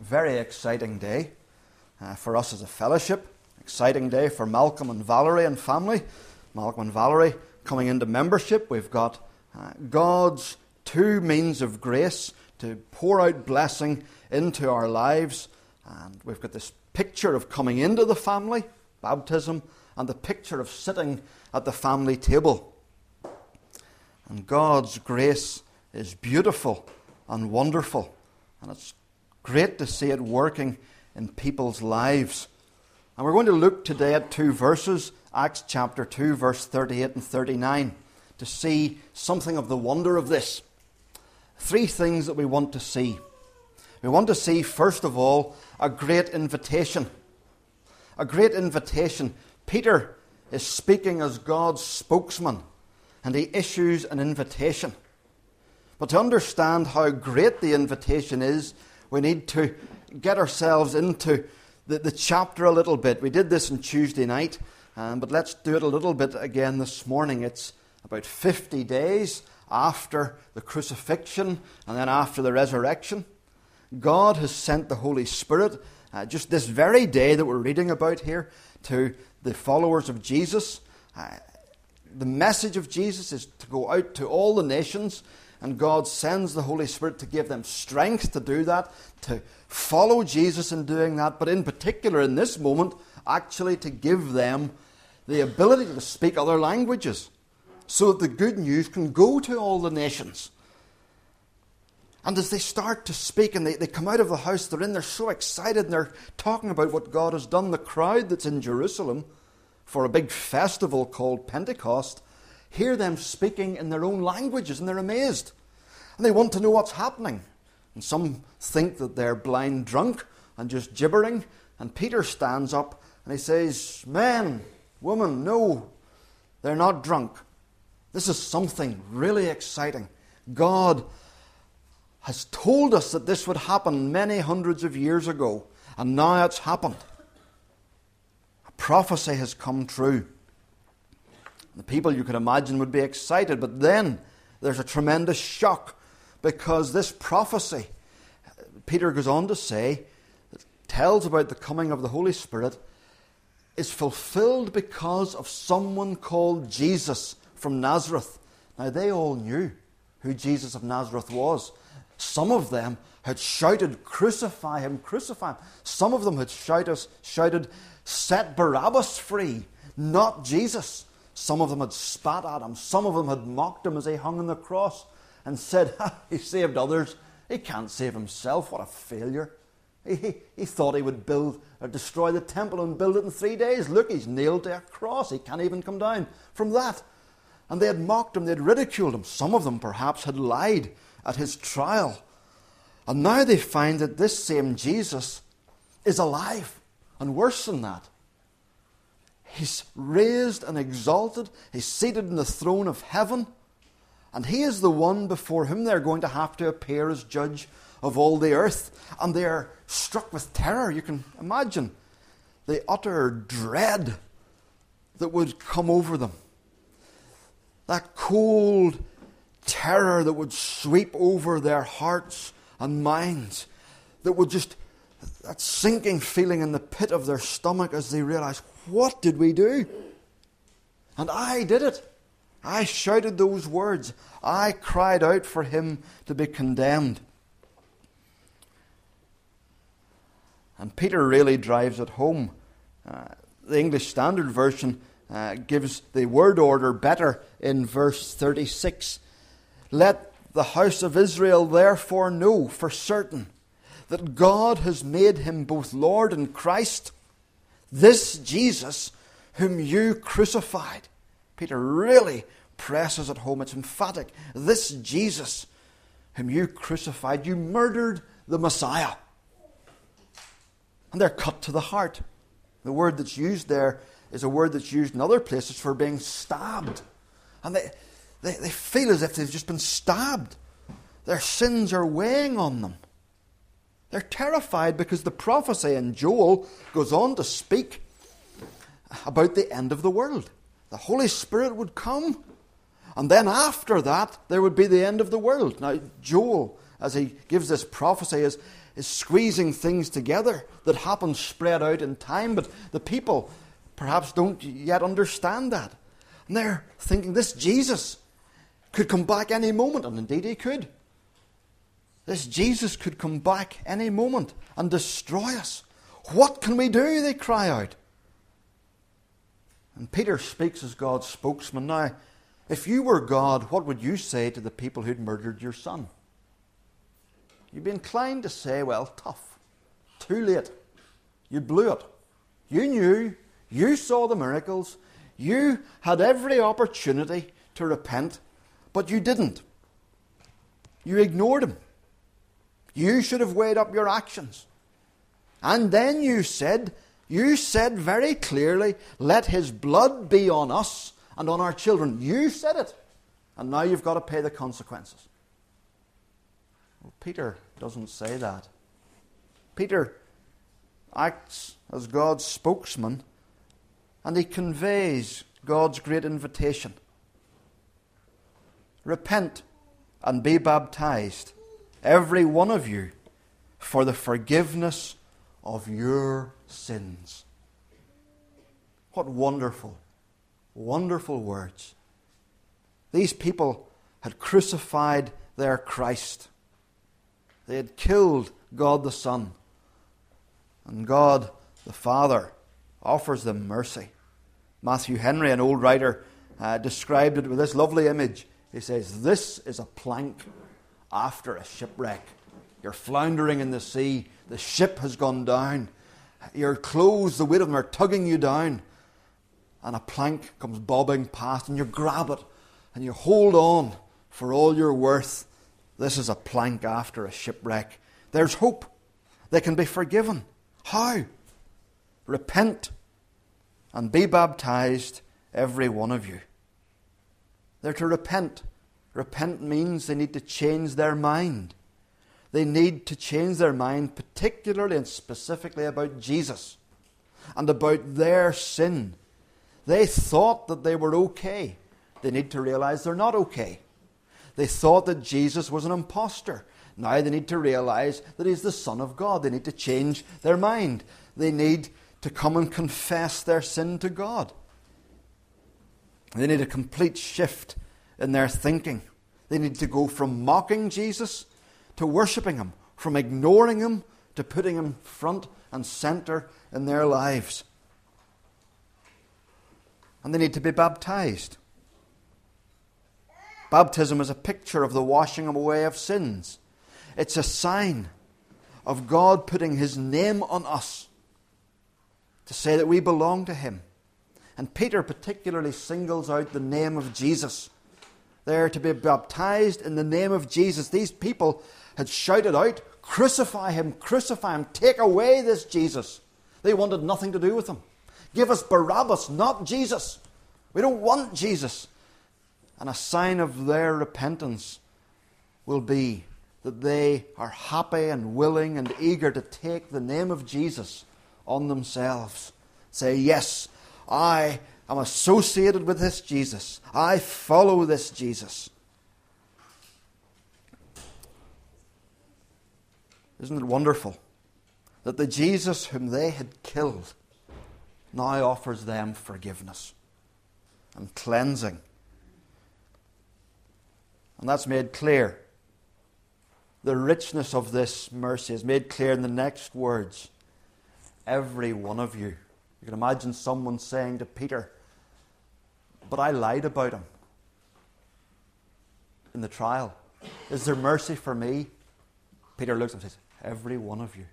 very exciting day uh, for us as a fellowship. Exciting day for Malcolm and Valerie and family. Malcolm and Valerie coming into membership. We've got uh, God's two means of grace to pour out blessing into our lives. And we've got this picture of coming into the family, baptism, and the picture of sitting at the family table. And God's grace is beautiful and wonderful. And it's great to see it working in people's lives. And we're going to look today at two verses Acts chapter 2, verse 38 and 39, to see something of the wonder of this. Three things that we want to see. We want to see, first of all, a great invitation. A great invitation. Peter is speaking as God's spokesman, and he issues an invitation. But to understand how great the invitation is, we need to get ourselves into the, the chapter a little bit. We did this on Tuesday night, um, but let's do it a little bit again this morning. It's about 50 days after the crucifixion and then after the resurrection. God has sent the Holy Spirit uh, just this very day that we're reading about here to the followers of Jesus. Uh, the message of Jesus is to go out to all the nations and God sends the Holy Spirit to give them strength to do that, to follow Jesus in doing that, but in particular in this moment, actually to give them the ability to speak other languages so that the good news can go to all the nations. And as they start to speak and they, they come out of the house they're in, they're so excited and they're talking about what God has done. The crowd that's in Jerusalem for a big festival called Pentecost hear them speaking in their own languages and they're amazed. And they want to know what's happening. And some think that they're blind drunk and just gibbering. And Peter stands up and he says, Men, woman, no, they're not drunk. This is something really exciting. God has told us that this would happen many hundreds of years ago, and now it's happened. A prophecy has come true. The people you could imagine would be excited, but then there's a tremendous shock because this prophecy, Peter goes on to say, tells about the coming of the Holy Spirit, is fulfilled because of someone called Jesus from Nazareth. Now, they all knew who Jesus of Nazareth was. Some of them had shouted, Crucify him, crucify him. Some of them had shouted, shouted Set Barabbas free, not Jesus. Some of them had spat at him. Some of them had mocked him as he hung on the cross and said, He saved others. He can't save himself. What a failure. He, he, he, thought he would build or destroy the temple and build it in three days. Look, he's nailed to a cross. He can't even come down from that. And they had mocked him, they had ridiculed him. Some of them perhaps had lied at his trial. And now they find that this same Jesus is alive. And worse than that, He's raised and exalted. He's seated in the throne of heaven. And He is the one before whom they're going to have to appear as judge of all the earth. And they are struck with terror. You can imagine the utter dread that would come over them. That cold terror that would sweep over their hearts and minds, that would just, that sinking feeling in the pit of their stomach as they realize, what did we do? And I did it. I shouted those words. I cried out for him to be condemned. And Peter really drives it home. Uh, the English Standard Version uh, gives the word order better in verse 36. Let the house of Israel therefore know for certain that God has made him both Lord and Christ this Jesus whom you crucified. Peter really presses it home. It's emphatic. This Jesus whom you crucified, you murdered the Messiah. And they're cut to the heart. The word that's used there is a word that's used in other places for being stabbed. And they, they, they feel as if they've just been stabbed. Their sins are weighing on them. They're terrified because the prophecy in Joel goes on to speak about the end of the world. The Holy Spirit would come, and then after that, there would be the end of the world. Now, Joel, as he gives this prophecy, is, is squeezing things together that happen spread out in time, but the people perhaps don't yet understand that. And they're thinking this Jesus could come back any moment, and indeed he could. This Jesus could come back any moment and destroy us. What can we do? They cry out. And Peter speaks as God's spokesman. Now, if you were God, what would you say to the people who'd murdered your son? You'd be inclined to say, well, tough. Too late. You blew it. You knew. You saw the miracles. You had every opportunity to repent, but you didn't. You ignored him. You should have weighed up your actions. And then you said, you said very clearly, let his blood be on us and on our children. You said it. And now you've got to pay the consequences. Well, Peter doesn't say that. Peter acts as God's spokesman and he conveys God's great invitation Repent and be baptized, every one of you, for the forgiveness of your sins. What wonderful, wonderful words. These people had crucified their Christ. They had killed God the Son. And God the Father offers them mercy. Matthew Henry, an old writer, uh, described it with this lovely image. He says, This is a plank after a shipwreck. You're floundering in the sea, the ship has gone down, your clothes, the weight of them are tugging you down, and a plank comes bobbing past, and you grab it and you hold on for all you're worth. This is a plank after a shipwreck. There's hope. They can be forgiven. How? Repent and be baptized, every one of you. They're to repent. Repent means they need to change their mind. They need to change their mind, particularly and specifically about Jesus and about their sin. They thought that they were okay. They need to realize they're not okay. They thought that Jesus was an impostor. Now they need to realize that he's the Son of God. They need to change their mind. They need to come and confess their sin to God. They need a complete shift in their thinking. They need to go from mocking Jesus to worshipping Him, from ignoring Him to putting Him front and center in their lives. And they need to be baptized. Baptism is a picture of the washing away of sins. It's a sign of God putting His name on us to say that we belong to Him. And Peter particularly singles out the name of Jesus. They're to be baptized in the name of Jesus. These people had shouted out, Crucify him, crucify him, take away this Jesus. They wanted nothing to do with him. Give us Barabbas, not Jesus. We don't want Jesus. And a sign of their repentance will be that they are happy and willing and eager to take the name of Jesus on themselves. Say, Yes, I am associated with this Jesus. I follow this Jesus. Isn't it wonderful that the Jesus whom they had killed now offers them forgiveness and cleansing? And that's made clear. The richness of this mercy is made clear in the next words. Every one of you. You can imagine someone saying to Peter, But I lied about him in the trial. Is there mercy for me? Peter looks and says, every one of you.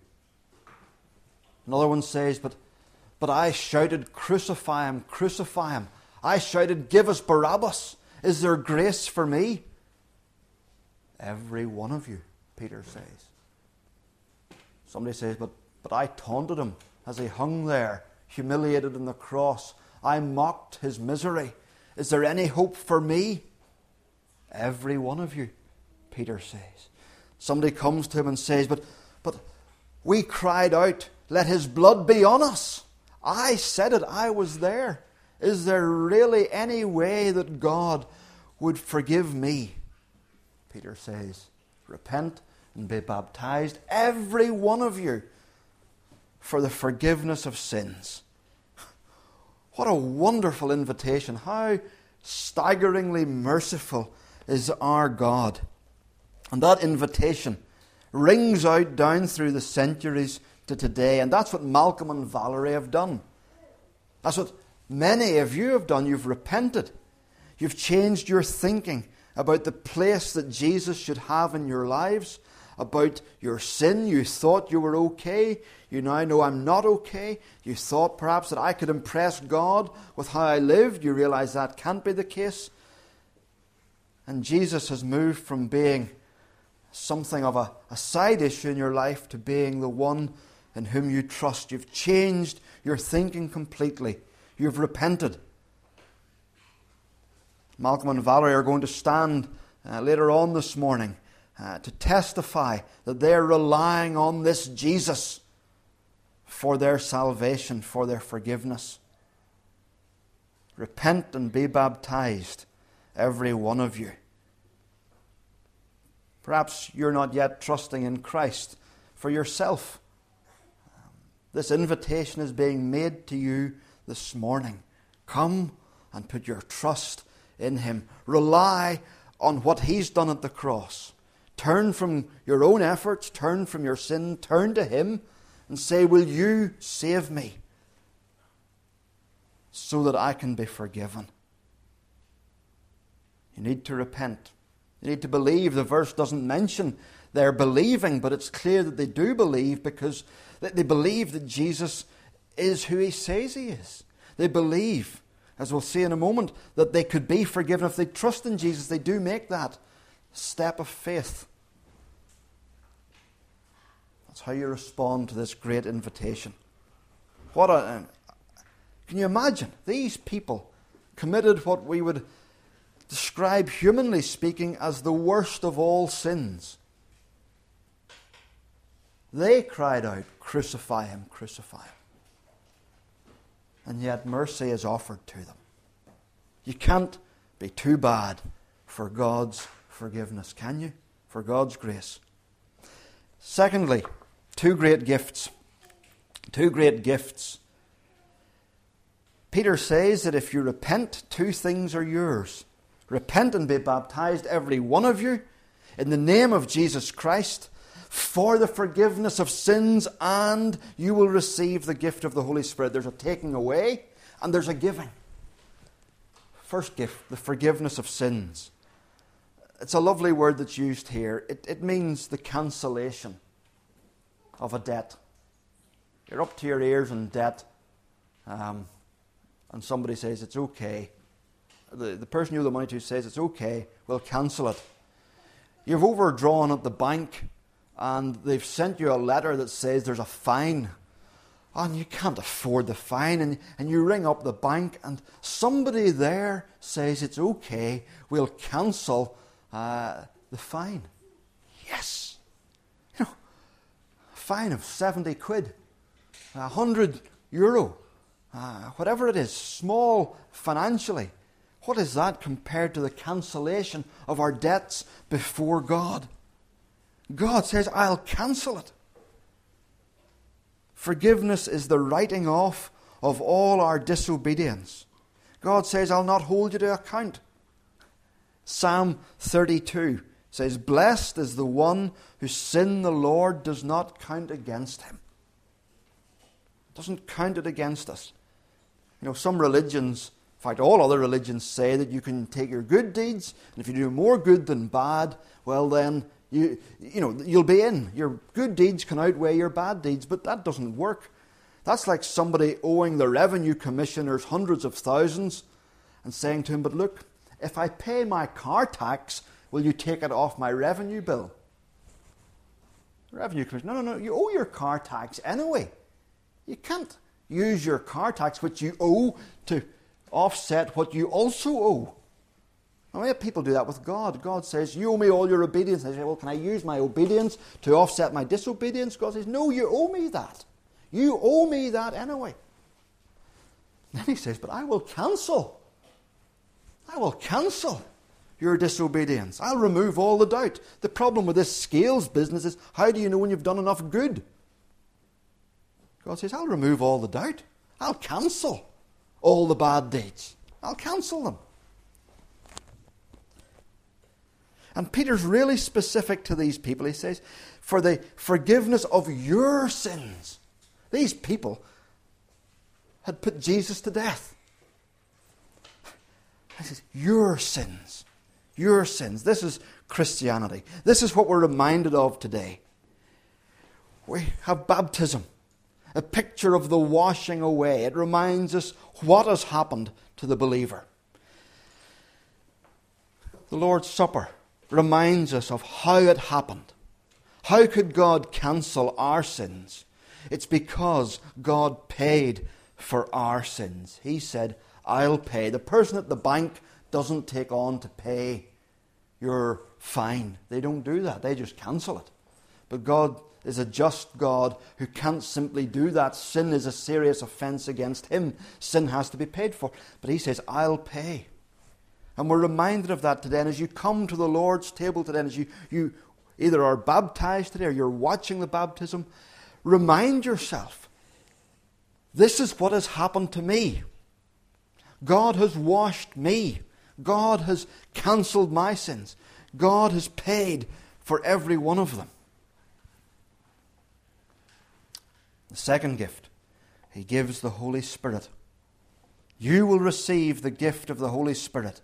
Another one says, But, but I shouted, Crucify him, crucify him. I shouted, Give us Barabbas. Is there grace for me? Every one of you, Peter says. Somebody says, But, but I taunted him as he hung there, humiliated on the cross. I mocked his misery. Is there any hope for me? Every one of you, Peter says. Somebody comes to him and says, But but we cried out, Let his blood be on us. I said it, I was there. Is there really any way that God would forgive me? Peter says, Repent, and be baptized, every one of you, for the forgiveness of sins. What a wonderful invitation. How staggeringly merciful is our God. And that invitation rings out down through the centuries to today. And that's what Malcolm and Valerie have done. That's what many of you have done. You've repented. You've changed your thinking about the place that Jesus should have in your lives, about your sin. You thought you were okay. You now know I'm not okay. You thought perhaps that I could impress God with how I lived. You realize that can't be the case. And Jesus has moved from being something of a, a side issue in your life to being the one in whom you trust. You've changed your thinking completely. You've repented. Malcolm and Valerie are going to stand uh, later on this morning uh, to testify that they're relying on this Jesus for their salvation, for their forgiveness. Repent and be baptized, every one of you. Perhaps you're not yet trusting in Christ for yourself. This invitation is being made to you this morning. Come and put your trust in Him. Rely on what He's done at the cross. Turn from your own efforts, turn from your sin, turn to Him and say, Will you save me so that I can be forgiven? You need to repent. You need to believe. The verse doesn't mention their believing, but it's clear that they do believe because they believe that Jesus is who He says He is. They believe as we'll see in a moment, that they could be forgiven if they trust in Jesus. They do make that step of faith. That's how you respond to this great invitation. What a. Um, can you imagine? These people committed what we would describe, humanly speaking, as the worst of all sins. They cried out, Crucify him, crucify him and yet mercy is offered to them. You can't be too bad for God's forgiveness, can you? For God's grace. Secondly, two great gifts. Two great gifts. Peter says that if you repent, two things are yours. Repent and be baptized, every one of you, in the name of Jesus Christ for the forgiveness of sins, and you will receive the gift of the Holy Spirit. There's a taking away and there's a giving. First gift, the forgiveness of sins. It's a lovely word that's used here. It, it means the cancellation of a debt. You're up to your ears in debt, um, and somebody says it's okay. The, the person you owe the money to says it's okay, we'll cancel it. You've overdrawn at the bank and they've sent you a letter that says there's a fine and you can't afford the fine and, and you ring up the bank and somebody there says it's okay we'll cancel uh, the fine yes you know a fine of 70 quid 100 euro uh, whatever it is small financially what is that compared to the cancellation of our debts before god God says, I'll cancel it. Forgiveness is the writing off of all our disobedience. God says, I'll not hold you to account. Psalm 32 says, Blessed is the one whose sin the Lord does not count against him. Doesn't count it against us. You know, some religions, in fact, all other religions say that you can take your good deeds, and if you do more good than bad, well, then you, you know, you'll be in. Your good deeds can outweigh your bad deeds, but that doesn't work. That's like somebody owing the revenue commissioners hundreds of thousands and saying to him, But look, if I pay my car tax, will you take it off my revenue bill? Revenue commissioner, no, no, no, you owe your car tax anyway. You can't use your car tax, which you owe, to offset what you also owe. We have people do that with God. God says, You owe me all your obedience. I say, Well, can I use my obedience to offset my disobedience? God says, No, you owe me that. You owe me that anyway. Then he says, But I will cancel. I will cancel your disobedience. I'll remove all the doubt. The problem with this scales business is how do you know when you've done enough good? God says, I'll remove all the doubt. I'll cancel all the bad deeds. I'll cancel them. And Peter's really specific to these people. He says, For the forgiveness of your sins. These people had put Jesus to death. Your sins. Your sins. This is Christianity. This is what we're reminded of today. We have baptism, a picture of the washing away. It reminds us what has happened to the believer. The Lord's Supper reminds us of how it happened. How could God cancel our sins? It's because God paid for our sins. He said, I'll pay. The person at the bank doesn't take on to pay your fine. They don't do that, they just cancel it. But God is a just God who can't simply do that. Sin is a serious offense against Him. Sin has to be paid for. But He says, I'll pay. And we're reminded of that today. And as you come to the Lord's table today, and as you, you either are baptized today or you're watching the baptism, remind yourself this is what has happened to me. God has washed me. God has cancelled my sins. God has paid for every one of them. The second gift, He gives the Holy Spirit. You will receive the gift of the Holy Spirit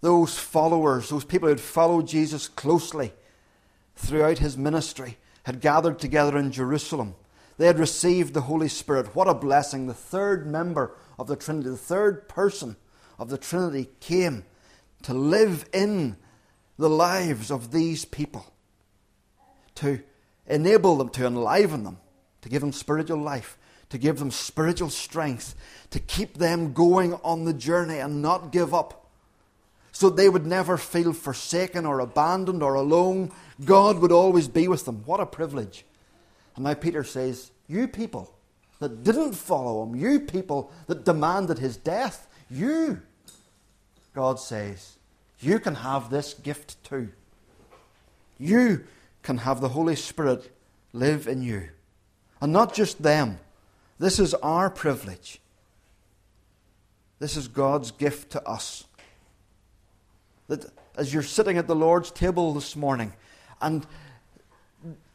those followers, those people who had followed Jesus closely throughout his ministry, had gathered together in Jerusalem. They had received the Holy Spirit. What a blessing. The third member of the Trinity, the third person of the Trinity came to live in the lives of these people, to enable them, to enliven them, to give them spiritual life, to give them spiritual strength, to keep them going on the journey and not give up so they would never feel forsaken or abandoned or alone. God would always be with them. What a privilege. And now Peter says, You people that didn't follow him, you people that demanded his death, you, God says, you can have this gift too. You can have the Holy Spirit live in you. And not just them. This is our privilege. This is God's gift to us that as you're sitting at the Lord's table this morning and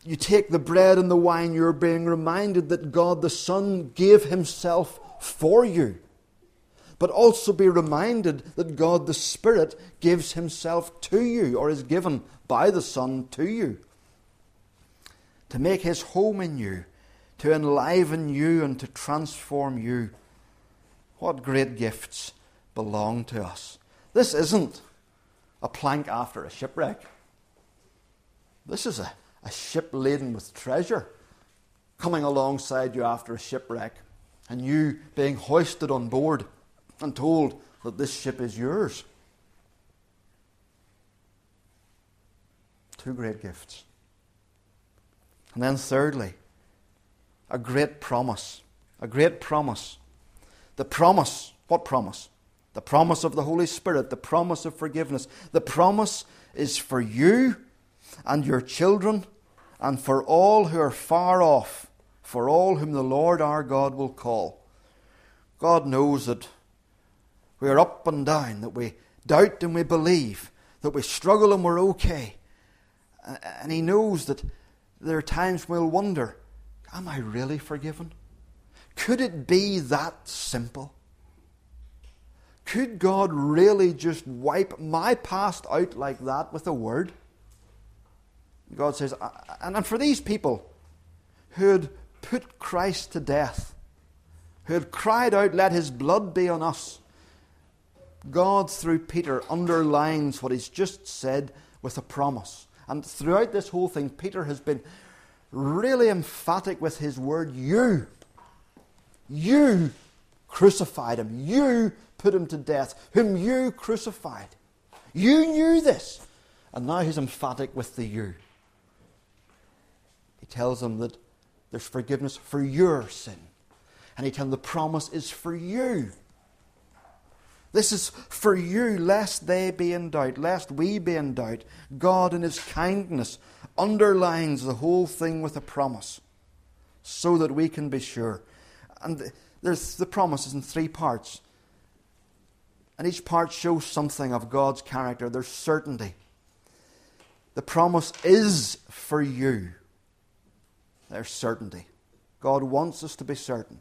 you take the bread and the wine, you're being reminded that God the Son gave Himself for you. But also be reminded that God the Spirit gives Himself to you, or is given by the Son to you, to make His home in you, to enliven you, and to transform you. What great gifts belong to us. This isn't a plank after a shipwreck. This is a, a ship laden with treasure coming alongside you after a shipwreck, and you being hoisted on board and told that this ship is yours. Two great gifts. And then, thirdly, a great promise. A great promise. The promise, what promise? The promise of the Holy Spirit, the promise of forgiveness. The promise is for you and your children and for all who are far off, for all whom the Lord our God will call. God knows that we are up and down, that we doubt and we believe, that we struggle and we're okay. And He knows that there are times we'll wonder, Am I really forgiven? Could it be that simple? Could God really just wipe my past out like that with a word? God says, and for these people who had put Christ to death, who had cried out, Let his blood be on us, God, through Peter, underlines what he's just said with a promise. And throughout this whole thing, Peter has been really emphatic with his word, You. You crucified him. You put him to death, whom you crucified. You knew this. And now he's emphatic with the you. Tells them that there's forgiveness for your sin. And he tells the promise is for you. This is for you, lest they be in doubt, lest we be in doubt. God, in His kindness, underlines the whole thing with a promise so that we can be sure. And there's the promise is in three parts. And each part shows something of God's character. There's certainty. The promise is for you. There's certainty. God wants us to be certain.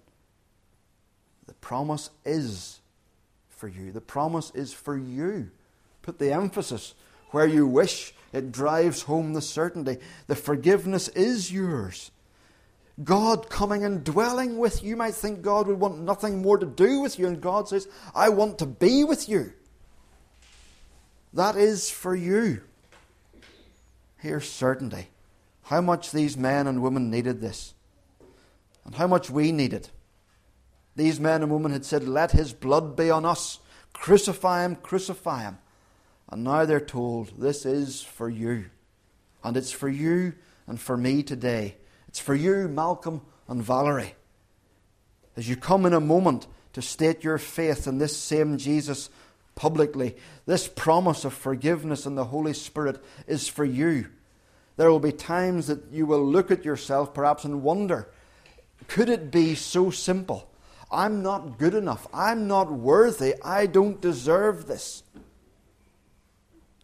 The promise is for you. The promise is for you. Put the emphasis where you wish. It drives home the certainty. The forgiveness is yours. God coming and dwelling with you. You might think God would want nothing more to do with you, and God says, I want to be with you. That is for you. Here's certainty. How much these men and women needed this, and how much we need it. These men and women had said, Let his blood be on us. Crucify him, crucify him. And now they're told, This is for you. And it's for you and for me today. It's for you, Malcolm and Valerie. As you come in a moment to state your faith in this same Jesus publicly, this promise of forgiveness and the Holy Spirit is for you. There will be times that you will look at yourself perhaps and wonder could it be so simple? I'm not good enough. I'm not worthy. I don't deserve this.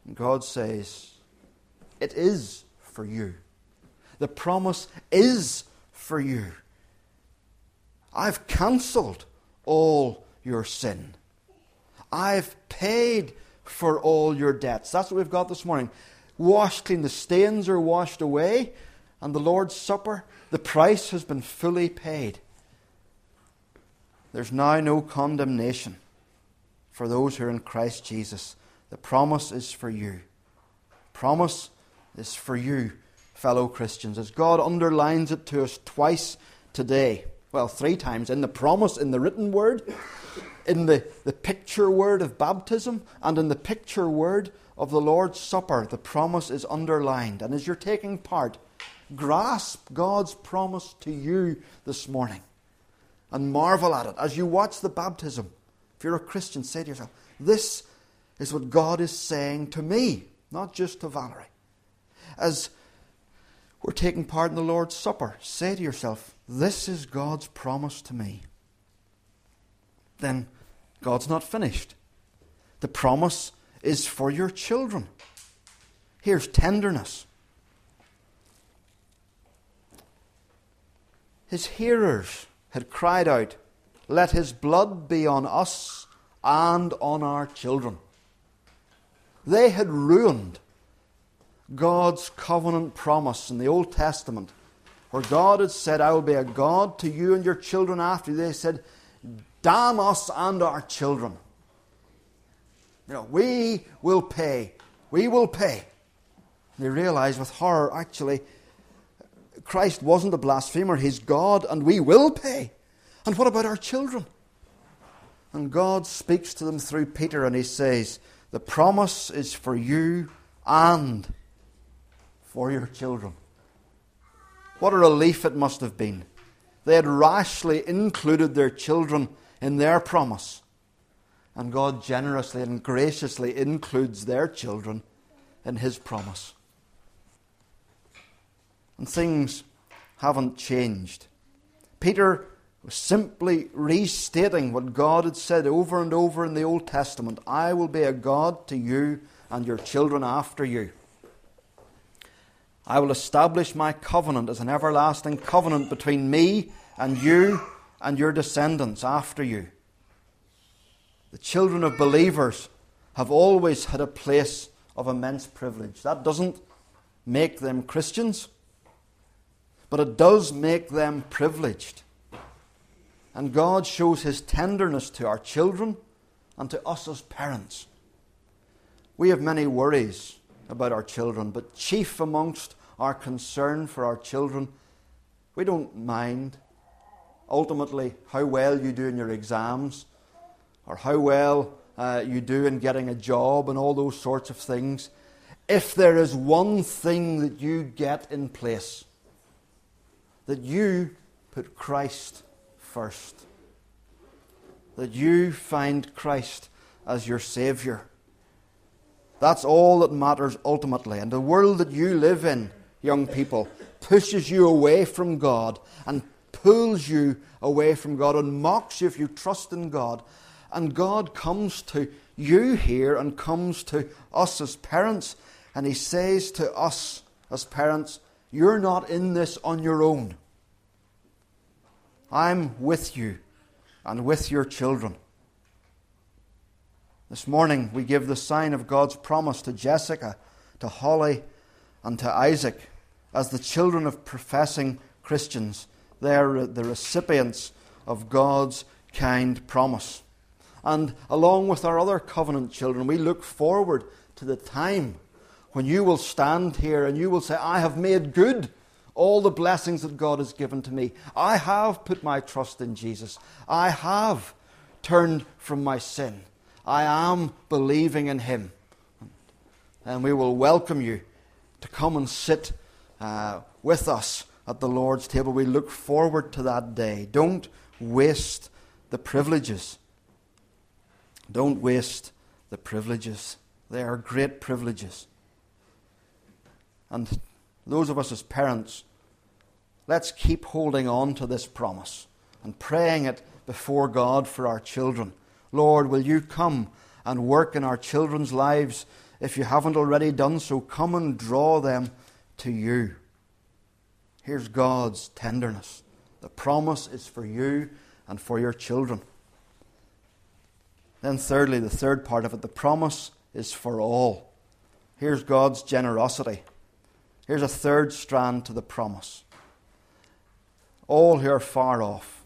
And God says, It is for you. The promise is for you. I've cancelled all your sin. I've paid for all your debts. That's what we've got this morning. Washed clean. The stains are washed away. And the Lord's Supper, the price has been fully paid. There's now no condemnation for those who are in Christ Jesus. The promise is for you. Promise is for you fellow Christians, as God underlines it to us twice today. Well, three times in the promise, in the written word, in the, the picture word of baptism, and in the picture word of the Lord's Supper. The promise is underlined. And as you're taking part, grasp God's promise to you this morning and marvel at it. As you watch the baptism, if you're a Christian, say to yourself, This is what God is saying to me, not just to Valerie. As we're taking part in the Lord's Supper. Say to yourself, This is God's promise to me. Then God's not finished. The promise is for your children. Here's tenderness. His hearers had cried out, Let his blood be on us and on our children. They had ruined God's covenant promise in the Old Testament, where God had said, I will be a God to you and your children after. They said, Damn us and our children. You know, we will pay. We will pay. They realize with horror, actually, Christ wasn't a blasphemer. He's God, and we will pay. And what about our children? And God speaks to them through Peter, and he says, The promise is for you and for your children. What a relief it must have been. They had rashly included their children in their promise. And God generously and graciously includes their children in His promise. And things haven't changed. Peter was simply restating what God had said over and over in the Old Testament I will be a God to you and your children after you. I will establish my covenant as an everlasting covenant between me and you and your descendants after you. The children of believers have always had a place of immense privilege. That doesn't make them Christians, but it does make them privileged. And God shows his tenderness to our children and to us as parents. We have many worries about our children, but chief amongst our concern for our children. We don't mind ultimately how well you do in your exams or how well uh, you do in getting a job and all those sorts of things. If there is one thing that you get in place, that you put Christ first, that you find Christ as your Saviour. That's all that matters ultimately. And the world that you live in, young people, pushes you away from God and pulls you away from God and mocks you if you trust in God. And God comes to you here and comes to us as parents, and He says to us as parents, You're not in this on your own. I'm with you and with your children. This morning, we give the sign of God's promise to Jessica, to Holly, and to Isaac as the children of professing Christians. They are the recipients of God's kind promise. And along with our other covenant children, we look forward to the time when you will stand here and you will say, I have made good all the blessings that God has given to me. I have put my trust in Jesus. I have turned from my sin. I am believing in Him. And we will welcome you to come and sit uh, with us at the Lord's table. We look forward to that day. Don't waste the privileges. Don't waste the privileges. They are great privileges. And those of us as parents, let's keep holding on to this promise and praying it before God for our children. Lord, will you come and work in our children's lives? If you haven't already done so, come and draw them to you. Here's God's tenderness. The promise is for you and for your children. Then, thirdly, the third part of it, the promise is for all. Here's God's generosity. Here's a third strand to the promise. All who are far off.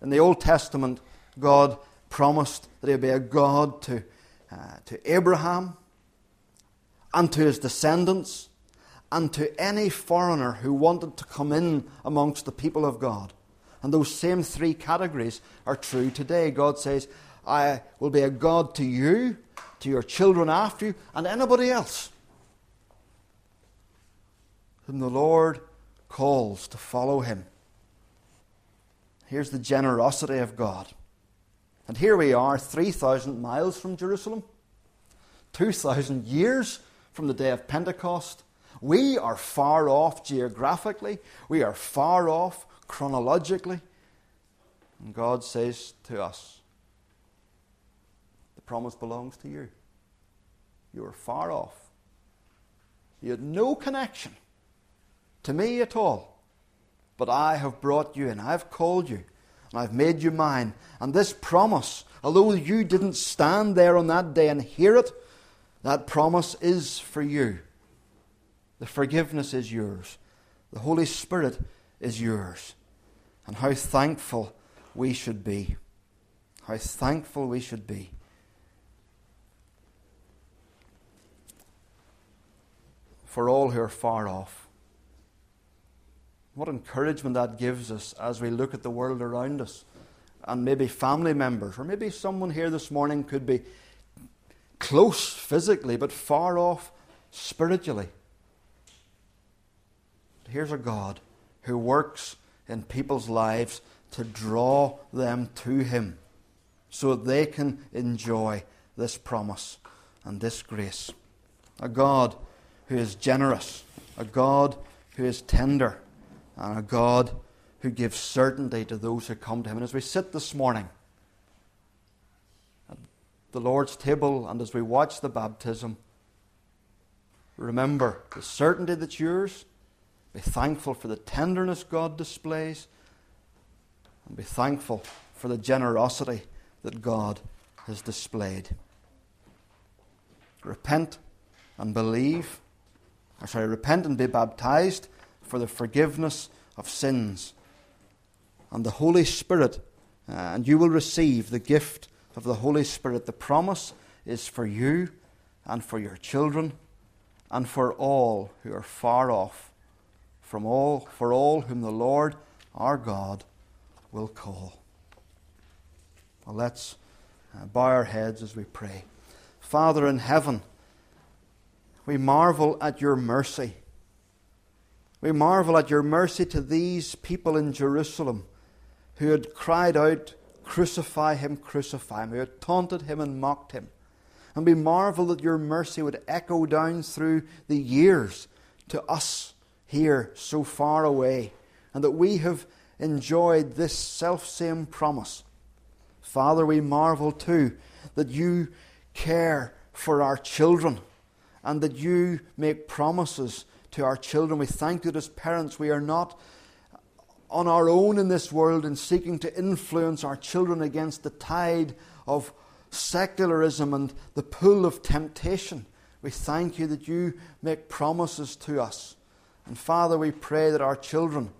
In the Old Testament, God promised that He would be a God to, uh, to Abraham and to his descendants and to any foreigner who wanted to come in amongst the people of God. And those same three categories are true today. God says, I will be a God to you, to your children after you, and anybody else whom the Lord calls to follow him. Here's the generosity of God. And here we are, 3,000 miles from Jerusalem, 2,000 years from the day of Pentecost. We are far off geographically, we are far off chronologically. And God says to us, The promise belongs to you. You are far off. You had no connection to me at all. But I have brought you in. I've called you. And I've made you mine. And this promise, although you didn't stand there on that day and hear it, that promise is for you. The forgiveness is yours. The Holy Spirit is yours. And how thankful we should be. How thankful we should be. For all who are far off. What encouragement that gives us as we look at the world around us. And maybe family members, or maybe someone here this morning could be close physically, but far off spiritually. Here's a God who works in people's lives to draw them to Him so they can enjoy this promise and this grace. A God who is generous, a God who is tender, and a God who gives certainty to those who come to Him. And as we sit this morning, at the Lord's table and as we watch the baptism, remember the certainty that's yours. Be thankful for the tenderness God displays. And be thankful for the generosity that God has displayed. Repent and believe. Or sorry, repent and be baptized for the forgiveness of sins. And the Holy Spirit, uh, and you will receive the gift of the Holy Spirit. The promise is for you and for your children and for all who are far off, from all, for all whom the Lord our God will call. Well, let's uh, bow our heads as we pray. Father in heaven, we marvel at your mercy. We marvel at your mercy to these people in Jerusalem who had cried out Crucify him, crucify him, who had taunted him and mocked him. And we marvel that your mercy would echo down through the years to us here so far away, and that we have enjoyed this self same promise. Father, we marvel too that you care for our children and that you make promises to our children. We thank you that as parents we are not on our own in this world in seeking to influence our children against the tide of secularism and the pull of temptation. We thank you that you make promises to us. And Father, we pray that our children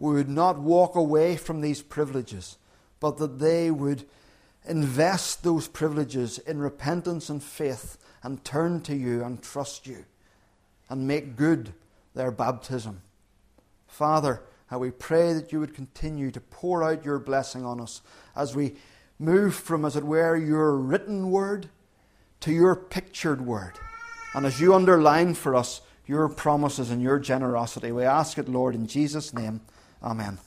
would not walk away from these privileges, but that they would invest those privileges in repentance and faith and turn to you and trust you and make good their baptism. Father, and we pray that you would continue to pour out your blessing on us as we move from, as it were, your written word to your pictured word. And as you underline for us your promises and your generosity, we ask it, Lord, in Jesus' name. Amen.